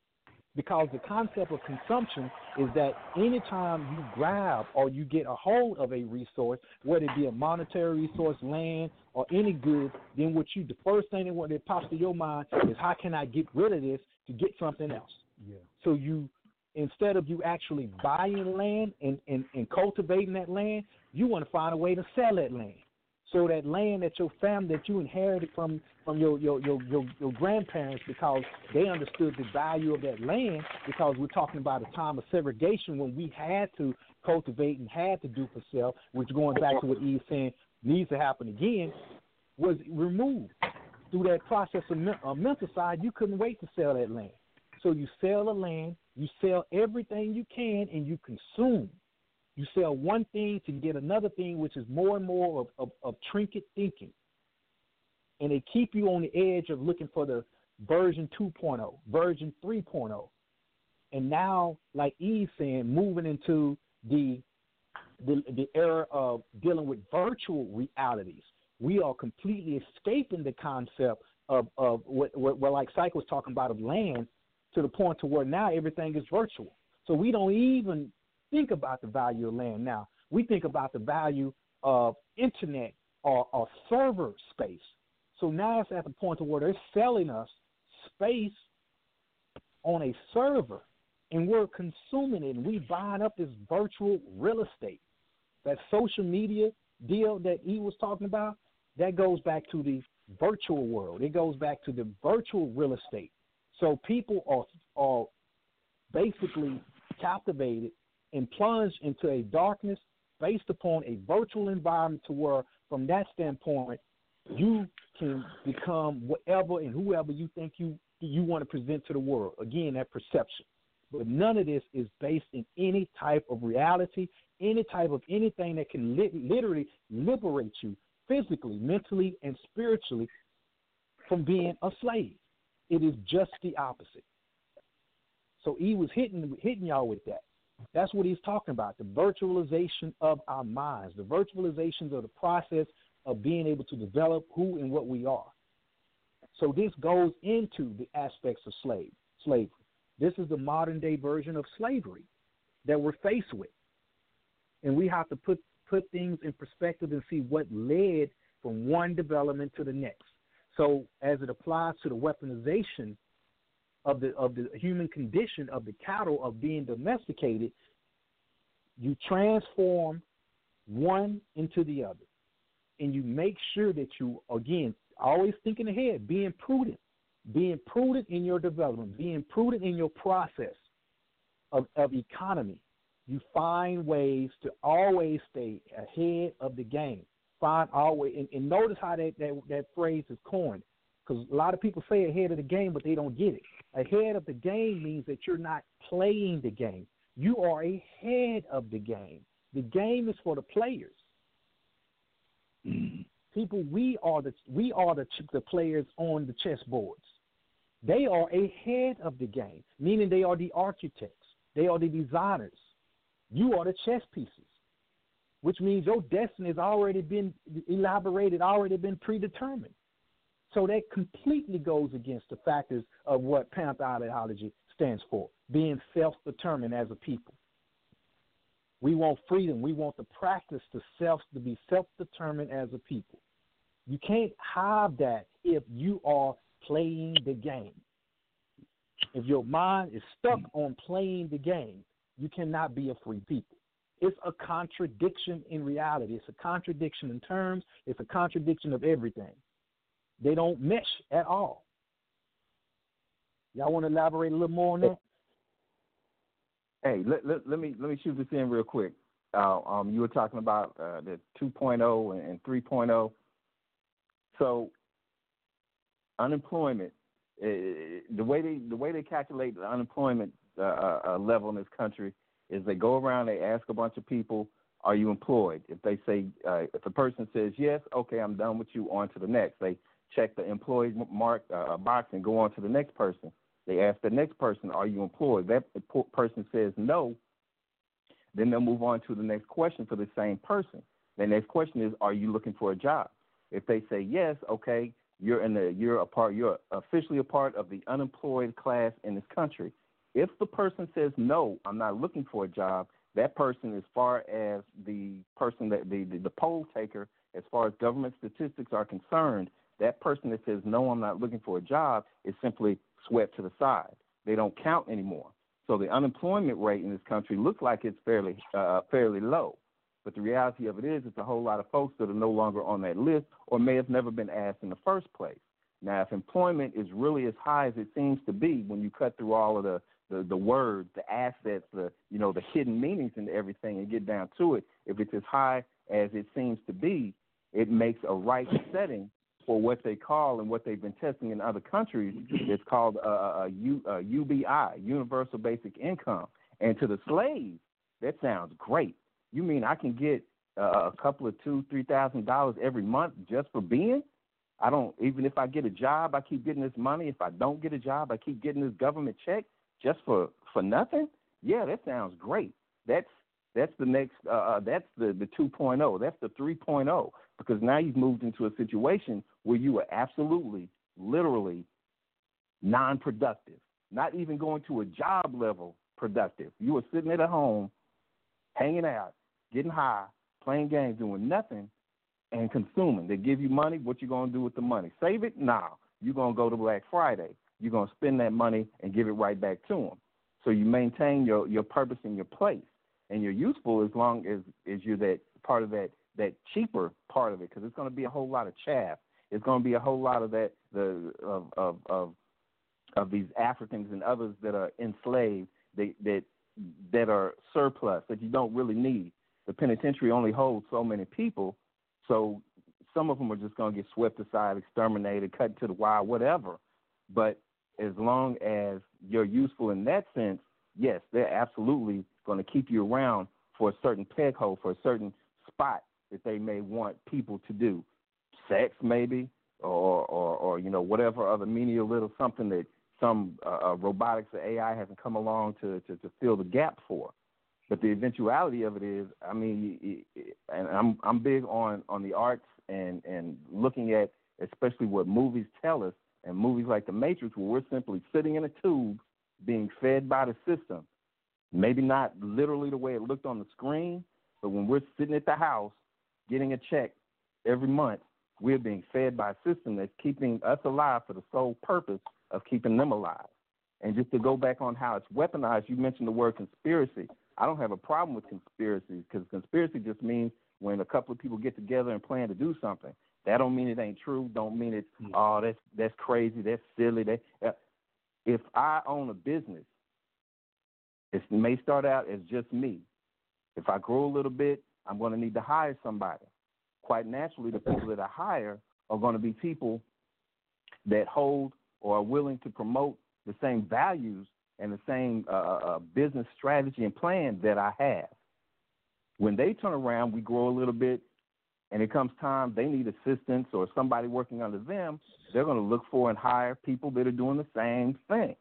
Because the concept of consumption is that anytime you grab or you get a hold of a resource, whether it be a monetary resource, land, or any goods, then what you the first thing that, that pops to your mind is how can I get rid of this to get something else? Yeah. So you instead of you actually buying land and, and, and cultivating that land, you want to find a way to sell that land. So that land that your family that you inherited from from your your, your your your grandparents because they understood the value of that land because we're talking about a time of segregation when we had to cultivate and had to do for self, which going back to what Eve's saying needs to happen again, was removed through that process of uh, menticide. You couldn't wait to sell that land, so you sell the land, you sell everything you can, and you consume. You sell one thing to get another thing, which is more and more of, of, of trinket thinking. And they keep you on the edge of looking for the version 2.0, version 3.0. And now, like Eve saying, moving into the, the the era of dealing with virtual realities. We are completely escaping the concept of, of what, what, what like Psych was talking about of land to the point to where now everything is virtual. So we don't even think about the value of land now. We think about the value of internet or, or server space. So now it's at the point to where they're selling us space on a server and we're consuming it and we buying up this virtual real estate. That social media deal that he was talking about, that goes back to the virtual world. It goes back to the virtual real estate. So people are are basically captivated and plunged into a darkness based upon a virtual environment to where, from that standpoint, you can become whatever and whoever you think you you want to present to the world. Again, that perception. But none of this is based in any type of reality, any type of anything that can li- literally liberate you physically, mentally, and spiritually from being a slave. It is just the opposite. So he was hitting hitting y'all with that. That's what he's talking about the virtualization of our minds, the virtualizations of the process of being able to develop who and what we are. So this goes into the aspects of slave slavery. This is the modern day version of slavery that we're faced with. And we have to put put things in perspective and see what led from one development to the next. So as it applies to the weaponization of the of the human condition of the cattle of being domesticated, you transform one into the other, and you make sure that you again always thinking ahead, being prudent, being prudent in your development, being prudent in your process of, of economy. You find ways to always stay ahead of the game. Find always, and, and notice how that, that that phrase is coined, because a lot of people say ahead of the game, but they don't get it. Ahead of the game means that you're not playing the game. You are ahead of the game. The game is for the players. <clears throat> People, we are the we are the the players on the chessboards. They are ahead of the game, meaning they are the architects. They are the designers. You are the chess pieces, which means your destiny has already been elaborated, already been predetermined. So that completely goes against the factors of what Panther ideology stands for being self determined as a people. We want freedom. We want the practice to self to be self determined as a people. You can't have that if you are playing the game. If your mind is stuck on playing the game, you cannot be a free people. It's a contradiction in reality. It's a contradiction in terms. It's a contradiction of everything. They don't mesh at all. Y'all want to elaborate a little more on that? Hey, let, let, let me let me shoot this in real quick. Uh, um, you were talking about uh, the 2.0 and, and 3.0. So unemployment, uh, the way they the way they calculate the unemployment uh, uh, uh, level in this country is they go around, they ask a bunch of people, "Are you employed?" If they say, if a person says yes, okay, I'm done with you. On to the next. They check the employee mark uh, box and go on to the next person. They ask the next person, "Are you employed?" That person says no. Then they'll move on to the next question for the same person. The next question is, "Are you looking for a job?" If they say yes, okay, you're in the you're a part you're officially a part of the unemployed class in this country. If the person says no, I'm not looking for a job, that person, as far as the person that the, the, the poll taker, as far as government statistics are concerned, that person that says, no, I'm not looking for a job, is simply swept to the side. They don't count anymore. So the unemployment rate in this country looks like it's fairly uh, fairly low. But the reality of it is, it's a whole lot of folks that are no longer on that list or may have never been asked in the first place. Now, if employment is really as high as it seems to be when you cut through all of the, the, the words, the assets, the you know the hidden meanings and everything and get down to it, if it's as high as it seems to be, it makes a right setting for what they call and what they've been testing in other countries. It's called a, a, U, a UBI, Universal Basic Income. And to the slaves, that sounds great. You mean I can get uh, a couple of two, three thousand dollars every month just for being? I don't even if I get a job, I keep getting this money. If I don't get a job, I keep getting this government check just for for nothing. Yeah, that sounds great. That's that's the next. Uh, uh that's the the 2.0. That's the 3.0 because now you've moved into a situation where you are absolutely, literally, non-productive. Not even going to a job level productive. You are sitting at a home, hanging out, getting high, playing games, doing nothing, and consuming. They give you money. What you gonna do with the money? Save it? Nah. You're gonna go to Black Friday. You're gonna spend that money and give it right back to them. So you maintain your your purpose in your place, and you're useful as long as as you're that part of that that cheaper part of it, because it's gonna be a whole lot of chaff. It's gonna be a whole lot of that the of of of of these Africans and others that are enslaved that that that are surplus that you don't really need. The penitentiary only holds so many people, so some of them are just going to get swept aside, exterminated, cut to the wire, whatever. But as long as you're useful in that sense, yes, they're absolutely going to keep you around for a certain peg hole, for a certain spot that they may want people to do, sex maybe, or or, or you know whatever other menial little something that some uh, uh, robotics or AI hasn't come along to, to, to fill the gap for. But the eventuality of it is, I mean, and I'm I'm big on on the arts and and looking at especially what movies tell us, and movies like The Matrix, where we're simply sitting in a tube, being fed by the system. Maybe not literally the way it looked on the screen, but when we're sitting at the house getting a check every month, we're being fed by a system that's keeping us alive for the sole purpose of keeping them alive. And just to go back on how it's weaponized, you mentioned the word conspiracy. I don't have a problem with conspiracies because conspiracy just means when a couple of people get together and plan to do something. That don't mean it ain't true. Don't mean it's mm-hmm. oh that's that's crazy. That's silly. That uh, if I own a business, it may start out as just me. If I grow a little bit, I'm going to need to hire somebody. Quite naturally, the people that I hire are going to be people that hold or are willing to promote the same values and the same uh, uh, uh, business strategy and plan that I have. When they turn around, we grow a little bit, and it comes time they need assistance or somebody working under them, they're going to look for and hire people that are doing the same thing.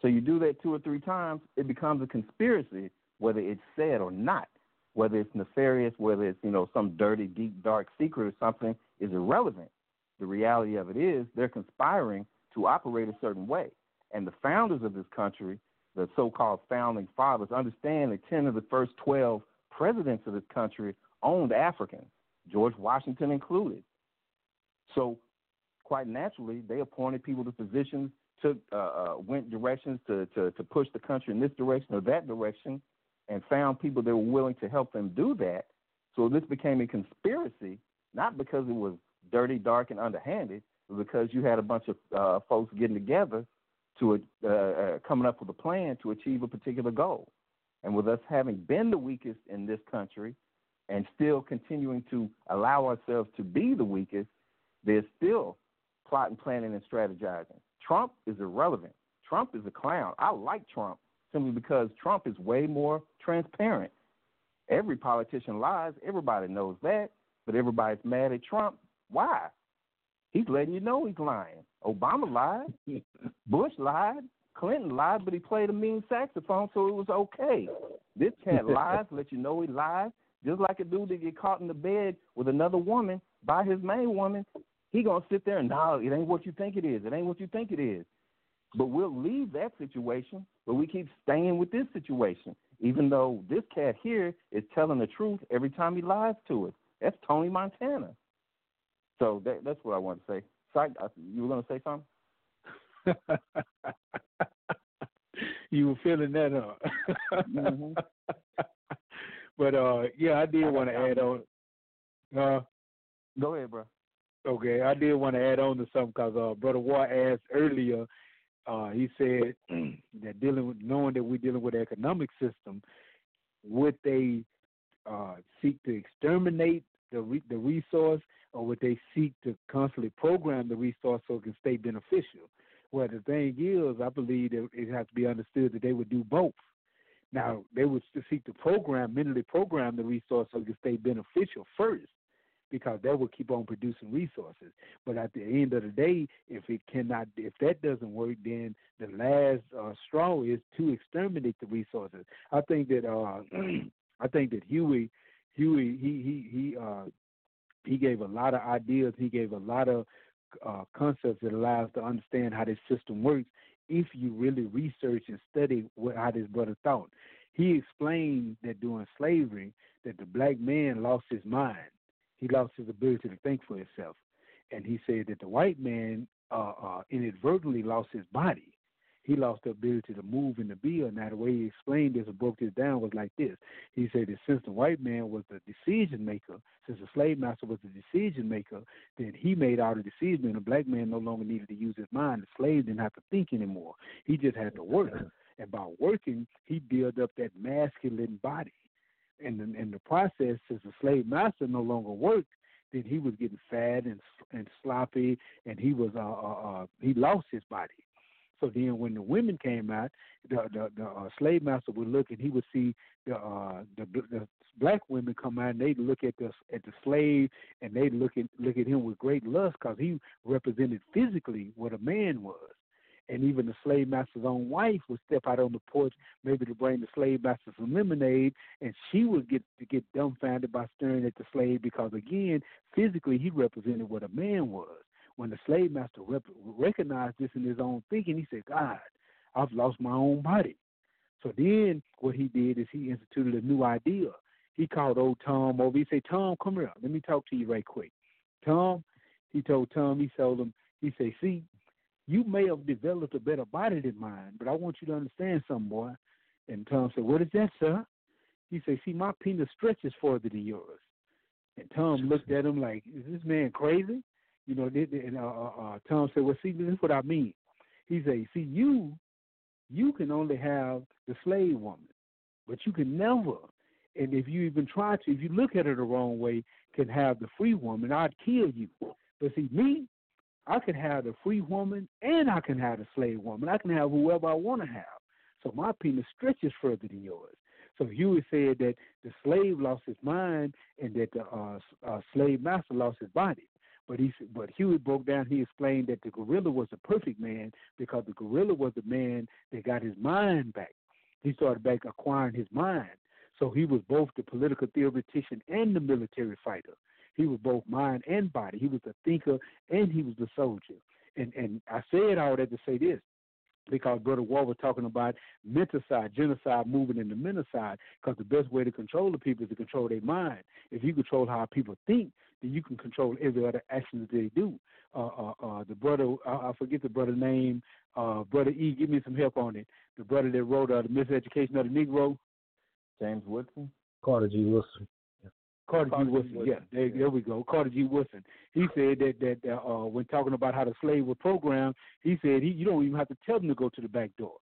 So you do that two or three times, it becomes a conspiracy, whether it's said or not. Whether it's nefarious, whether it's you know some dirty, deep, dark secret or something, is irrelevant. The reality of it is they're conspiring to operate a certain way. And the founders of this country, the so called founding fathers, understand that 10 of the first 12 presidents of this country owned Africans, George Washington included. So, quite naturally, they appointed people to positions, took uh, uh, went directions to, to, to push the country in this direction or that direction, and found people that were willing to help them do that. So this became a conspiracy, not because it was dirty, dark, and underhanded, but because you had a bunch of uh, folks getting together to uh, uh, coming up with a plan to achieve a particular goal. And with us having been the weakest in this country and still continuing to allow ourselves to be the weakest, there's still plotting, planning, and strategizing. Trump is irrelevant. Trump is a clown. I like Trump simply because Trump is way more transparent. Every politician lies. Everybody knows that. But everybody's mad at Trump. Why? He's letting you know he's lying. Obama lied. Bush lied. Clinton lied, but he played a mean saxophone, so it was okay. This cat <laughs> lies, let you know he lies. Just like a dude that get caught in the bed with another woman by his main woman, he gonna sit there and no, it ain't what you think it is. It ain't what you think it is. But we'll leave that situation, but we keep staying with this situation, even though this cat here is telling the truth every time he lies to us. That's Tony Montana. So that, that's what I want to say. Sorry, you were going to say something? <laughs> you were feeling that, huh? mm-hmm. <laughs> but uh, yeah, I did want to add on. Uh, Go ahead, bro. Okay, I did want to add on to something because uh, Brother War asked earlier. Uh, he said <clears throat> that dealing with knowing that we're dealing with the economic system, would they uh, seek to exterminate the re- the resource, or would they seek to constantly program the resource so it can stay beneficial? Well, the thing is, I believe that it has to be understood that they would do both. Now, they would seek to program, mentally program the resource so it can stay beneficial first, because that will keep on producing resources. But at the end of the day, if it cannot, if that doesn't work, then the last uh, straw is to exterminate the resources. I think that uh, <clears throat> I think that Huey, Huey, he he he uh, he gave a lot of ideas. He gave a lot of uh, concepts that allow us to understand how this system works. If you really research and study what, how this brother thought, he explained that during slavery, that the black man lost his mind he lost his ability to think for himself. And he said that the white man uh, uh, inadvertently lost his body. He lost the ability to move and to be. And now the way he explained this and broke this down was like this. He said that since the white man was the decision maker, since the slave master was the decision maker, then he made all the decisions, and the black man no longer needed to use his mind. The slave didn't have to think anymore. He just had to work. <laughs> And by working, he built up that masculine body in in the process, since the slave master no longer worked, then he was getting fat and and sloppy, and he was uh, uh, uh he lost his body. So then, when the women came out, the the, the uh, slave master would look and he would see the uh, the, the black women come out and they'd look at the at the slave and they'd look at look at him with great lust because he represented physically what a man was and even the slave master's own wife would step out on the porch, maybe to bring the slave master some lemonade, and she would get to get dumbfounded by staring at the slave because again, physically he represented what a man was. When the slave master recognized this in his own thinking, he said, "God, I've lost my own body." So then, what he did is he instituted a new idea. He called old Tom over. He said, "Tom, come here. Let me talk to you right quick." Tom, he told Tom, he told him, he said, "See, you may have developed a better body than mine, but I want you to understand something, boy. And Tom said, What is that, sir? He said, See, my penis stretches further than yours. And Tom looked at him like, Is this man crazy? You know, and uh, uh, uh, Tom said, Well, see, this is what I mean. He said, See, you, you can only have the slave woman, but you can never, and if you even try to, if you look at her the wrong way, can have the free woman. I'd kill you. But see, me, I can have the free woman and I can have the slave woman. I can have whoever I want to have. So my penis stretches further than yours. So Huey said that the slave lost his mind and that the uh, uh, slave master lost his body. But he, but Huey broke down. He explained that the guerrilla was the perfect man because the guerrilla was the man that got his mind back. He started back acquiring his mind. So he was both the political theoretician and the military fighter. He was both mind and body. He was a thinker and he was a soldier. And and I said all that to say this because Brother Wall was talking about menticide, genocide moving into menticide, because the best way to control the people is to control their mind. If you control how people think, then you can control every other action that they do. Uh, uh, uh, the brother, I, I forget the brother name, uh, Brother E, give me some help on it. The brother that wrote uh, The Miseducation of the Negro. James Woodson? Carter G. Wilson. Carter, Carter G. Woodson. Woodson. Yeah, there, there, we go. Carter G. Woodson. He said that that uh, when talking about how the slave was programmed, he said he, you don't even have to tell him to go to the back door.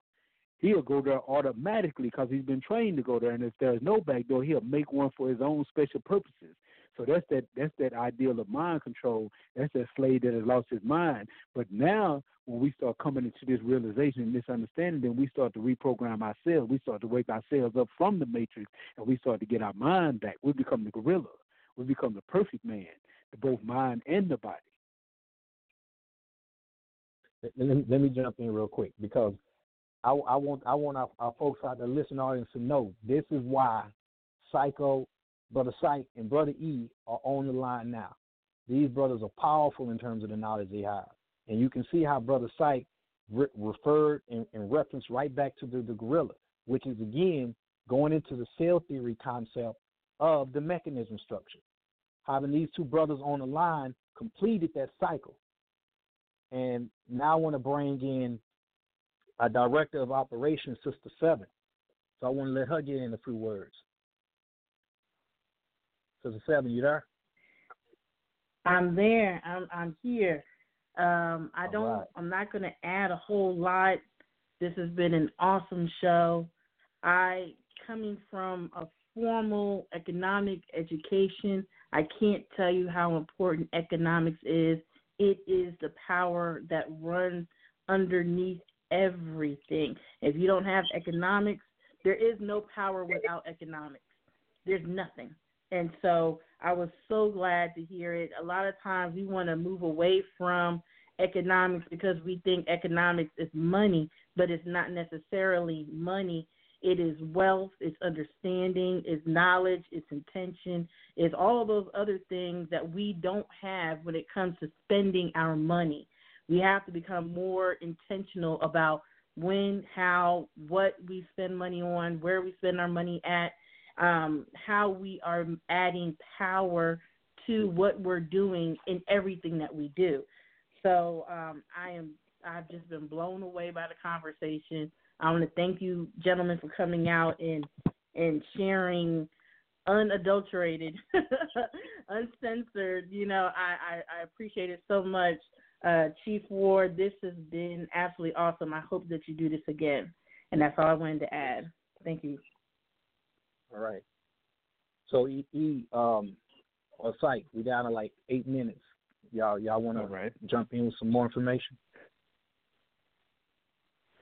He'll go there automatically because he's been trained to go there. And if there's no back door, he'll make one for his own special purposes. So that's that that's that ideal of mind control. That's that slave that has lost his mind. But now when we start coming into this realization and this understanding, then we start to reprogram ourselves. We start to wake ourselves up from the matrix and we start to get our mind back. We become the guerrilla. We become the perfect man, the both mind and the body. Let me, jump in real quick because I, I want I want our, our folks out there listening audience to know this is why Psycho Brother Sight and Brother E are on the line now. These brothers are powerful in terms of the knowledge they have. And you can see how Brother Sight re- referred and, and, referenced right back to the, the guerrilla, which is again going into the cell theory concept of the mechanism structure. Having these two brothers on the line completed that cycle. And now I want to bring in our director of operations, Sister Seven. So I want to let her get in a few words. Sister Seven, you there? I'm there. I'm I'm here. Um, I don't. Right. I'm not going to add a whole lot. This has been an awesome show. I coming from a formal economic education. I can't tell you how important economics is. It is the power that runs underneath everything. If you don't have economics, there is no power without economics. There's nothing. And so I was so glad to hear it. A lot of times we want to move away from economics because we think economics is money, but it's not necessarily money. It is wealth, it's understanding, it's knowledge, it's intention, it's all those other things that we don't have when it comes to spending our money. We have to become more intentional about when, how, what we spend money on, where we spend our money at, um, how we are adding power to what we're doing in everything that we do. So um, I am I've just been blown away by the conversation. I want to thank you, gentlemen, for coming out and and sharing unadulterated, <laughs> uncensored. You know, I, I, I appreciate it so much. Uh, Chief Ward, this has been absolutely awesome. I hope that you do this again. And that's all I wanted to add. Thank you. All right. So E, e um, on site, we down to like eight minutes. Y'all, y'all want to jump in with some more information?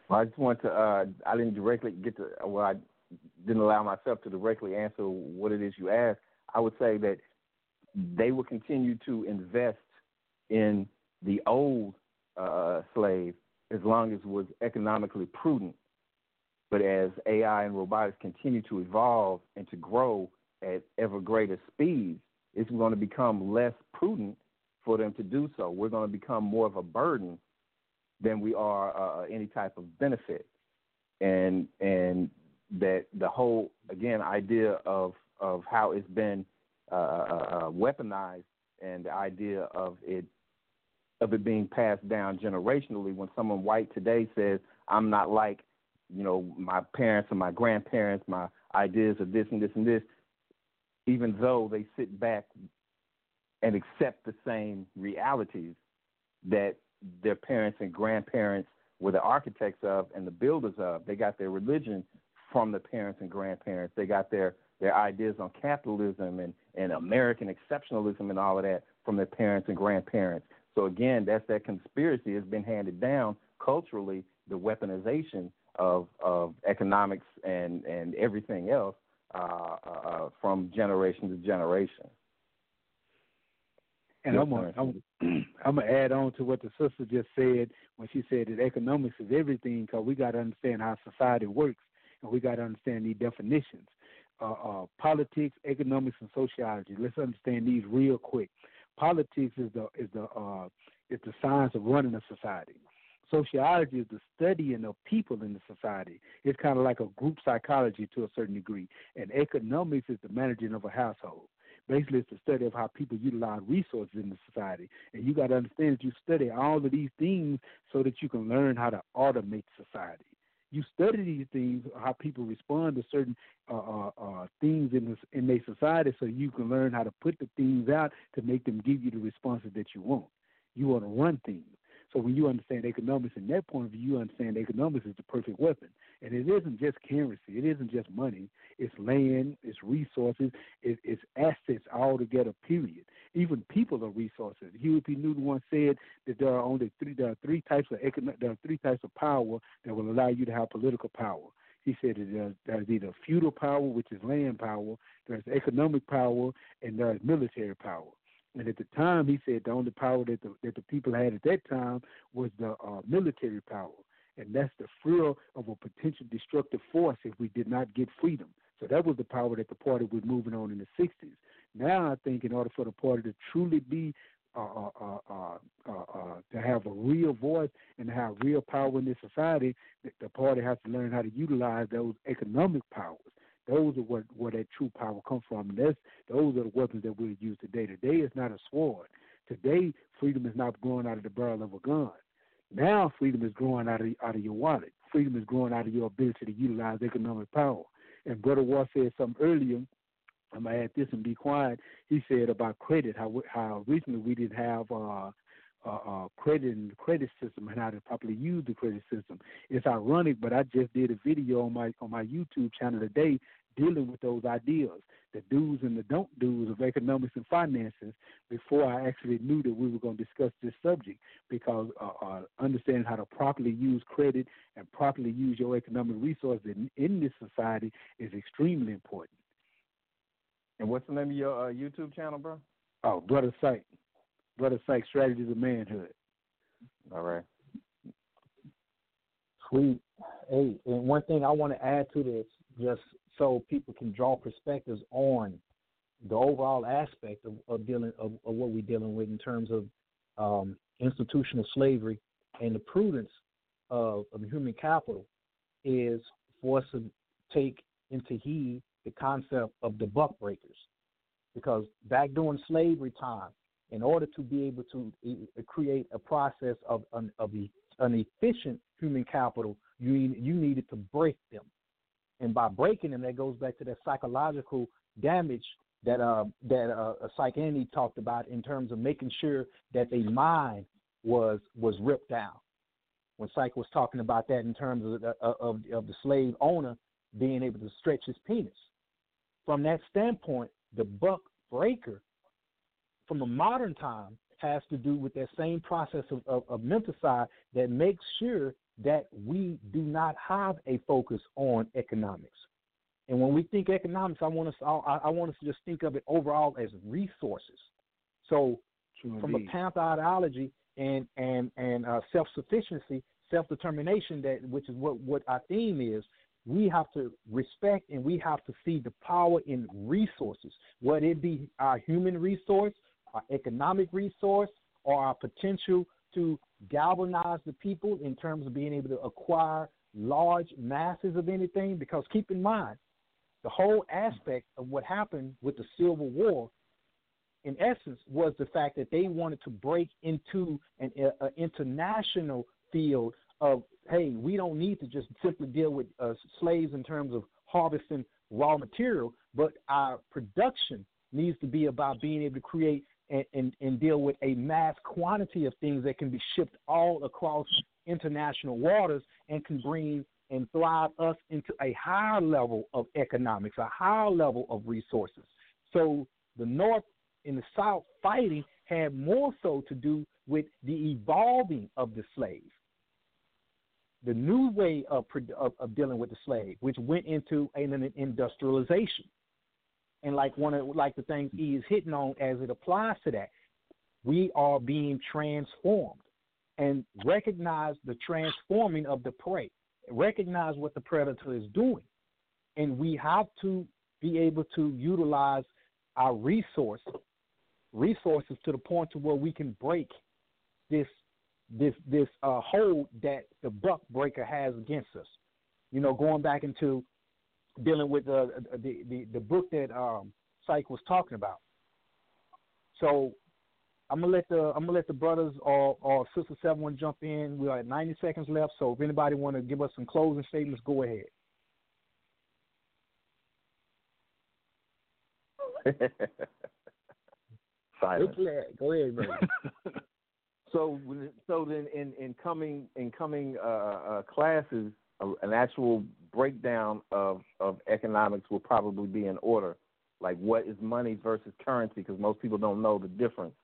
Well, I just want to. Uh, I didn't directly get to. Well, I didn't allow myself to directly answer what it is you asked. I would say that they will continue to invest in the old uh, slave as long as it was economically prudent. But as AI and robotics continue to evolve and to grow at ever greater speeds, it's going to become less prudent for them to do so. We're going to become more of a burden than we are uh, any type of benefit, and and that the whole again idea of of how it's been uh, uh, uh weaponized and the idea of it of it being passed down generationally. When someone white today says, "I'm not like," you know, my parents and my grandparents, my ideas of this and this and this, even though they sit back and accept the same realities that their parents and grandparents were the architects of and the builders of. They got their religion from the parents and grandparents. They got their their ideas on capitalism and, and American exceptionalism and all of that from their parents and grandparents. So again, that's that conspiracy has been handed down culturally, the weaponization of of economics and and everything else uh, uh, from generation to generation. And I'm gonna, I'm, <clears throat> I'm gonna add on to what the sister just said when she said that economics is everything because we got to understand how society works and we got to understand these definitions. Uh, uh, politics, economics, and sociology. Let's understand these real quick. Politics is the is the uh, is the science of running a society. Sociology is the studying of people in the society. It's kind of like a group psychology to a certain degree. And economics is the managing of a household. Basically, it's the study of how people utilize resources in the society. And you got to understand that you study all of these things so that you can learn how to automate society. You study these things, how people respond to certain uh, uh, uh, things in this, in their society, so you can learn how to put the things out to make them give you the responses that you want. You want to run things. So when you understand economics in that point of view, you understand economics is the perfect weapon. And it isn't just currency, it isn't just money. It's land, it's resources, it, it's assets all together, Period. Even people are resources. Huey P. Newton once said that there are only three. There are three types of economic. There are three types of power that will allow you to have political power. He said that there's either feudal power, which is land power, there's economic power, and there's military power. And at the time, he said the only power that the that the people had at that time was the uh, military power, and that's the fear of a potential destructive force if we did not get freedom. So that was the power that the party was moving on in the '60s. Now I think in order for the party to truly be uh, uh, uh, uh, uh, to have a real voice and to have real power in this society, the, the party has to learn how to utilize those economic powers those are what where that true power comes from. And that's those are the weapons that we use today. Today is not a sword. Today, freedom is not growing out of the barrel of a gun. Now, freedom is growing out of out of your wallet. freedom is growing out of your ability to utilize economic power. And Brother War said something earlier. I'm gonna add this and be quiet. He said about credit, how how recently we didn't have uh, uh, uh, credit and the credit system and how to properly use the credit system. It's ironic, but I just did a video on my on my YouTube channel today dealing with those ideas, the do's and the don't do's of economics and finances, before I actually knew that we were going to discuss this subject. Because uh, uh, understanding how to properly use credit and properly use your economic resources in, in this society is extremely important. And what's the name of your uh, YouTube channel, bro? Oh, Brother Sight. Brother Sight Strategies of Manhood. All right. Sweet. Hey, and one thing I want to add to this, just so people can draw perspectives on the overall aspect of, of dealing of, of, what we're dealing with in terms of um, institutional slavery and the prudence of, of human capital is for us to take into heed the concept of the buck breakers. Because back during slavery time, in order to be able to create a process of, of an efficient human capital, you, you needed to break them. And by breaking them, that goes back to that psychological damage that uh, that uh, Psych talked about in terms of making sure that their mind was was ripped down. When Psych was talking about that in terms of the, uh, of, of the slave owner being able to stretch his penis. From that standpoint, the buck breaker from a modern time has to do with that same process of, of, of menticide that makes sure that we do not have a focus on economics. And when we think economics, I want us I, I want us to just think of it overall as resources. So, True from indeed. a Panther ideology and and and uh, self sufficiency, self determination, that which is what what our theme is. We have to respect and we have to see the power in resources, whether it be our human resource, our economic resource, or our potential to galvanize the people in terms of being able to acquire large masses of anything. Because keep in mind, the whole aspect of what happened with the Civil War, in essence, was the fact that they wanted to break into an international field of, hey, we don't need to just simply deal with uh, slaves in terms of harvesting raw material, but our production needs to be about being able to create and, and, and deal with a mass quantity of things that can be shipped all across international waters and can bring and thrive us into a higher level of economics, a higher level of resources. So the North and the South fighting had more so to do with the evolving of the slave, the new way of, of, of dealing with the slave, which went into an industrialization and like one of like the things he is hitting on as it applies to that, we are being transformed and recognize the transforming of the prey. Recognize what the predator is doing. And we have to be able to utilize our resource resources to the point to where we can break this this this uh, hold that the buck breaker has against us. You know, going back into dealing with uh, the, the the book that um, Psych was talking about. So I'm gonna let the I'm gonna let the brothers or or sister seven one jump in. We are at 90 seconds left, so if anybody want to give us some closing statements, go ahead. <laughs> Silence. Go ahead, brother. <laughs> so, so then in in coming in coming uh, uh, classes, an actual breakdown of, of economics will probably be in order. Like what is money versus currency? Because most people don't know the difference.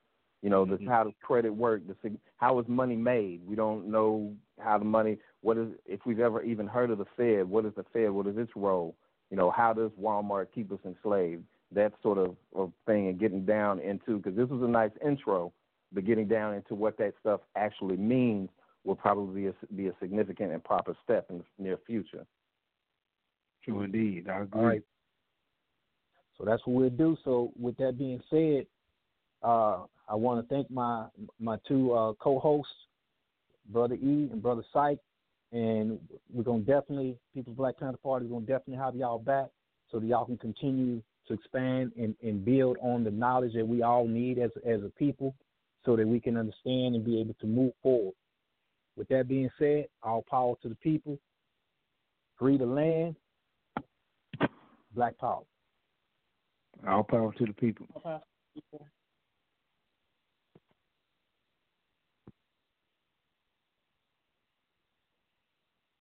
You know, mm-hmm. the, how does credit work? The, how is money made? We don't know how the money. What is if we've ever even heard of the Fed? What is the Fed? What is its role? You know, how does Walmart keep us enslaved? That sort of, of thing, and getting down into because this was a nice intro, but getting down into what that stuff actually means will probably be a, be a significant and proper step in the near future. True indeed. I agree. All right. So that's what we'll do. So with that being said, uh, I want to thank my my two uh, co-hosts, Brother E and Brother Psych, and we're gonna definitely People's Black Panther Party is gonna definitely have y'all back so that y'all can continue to expand and, and build on the knowledge that we all need as as a people, so that we can understand and be able to move forward. With that being said, all power to the people. free the land, black power. All power to the people. All power to the people.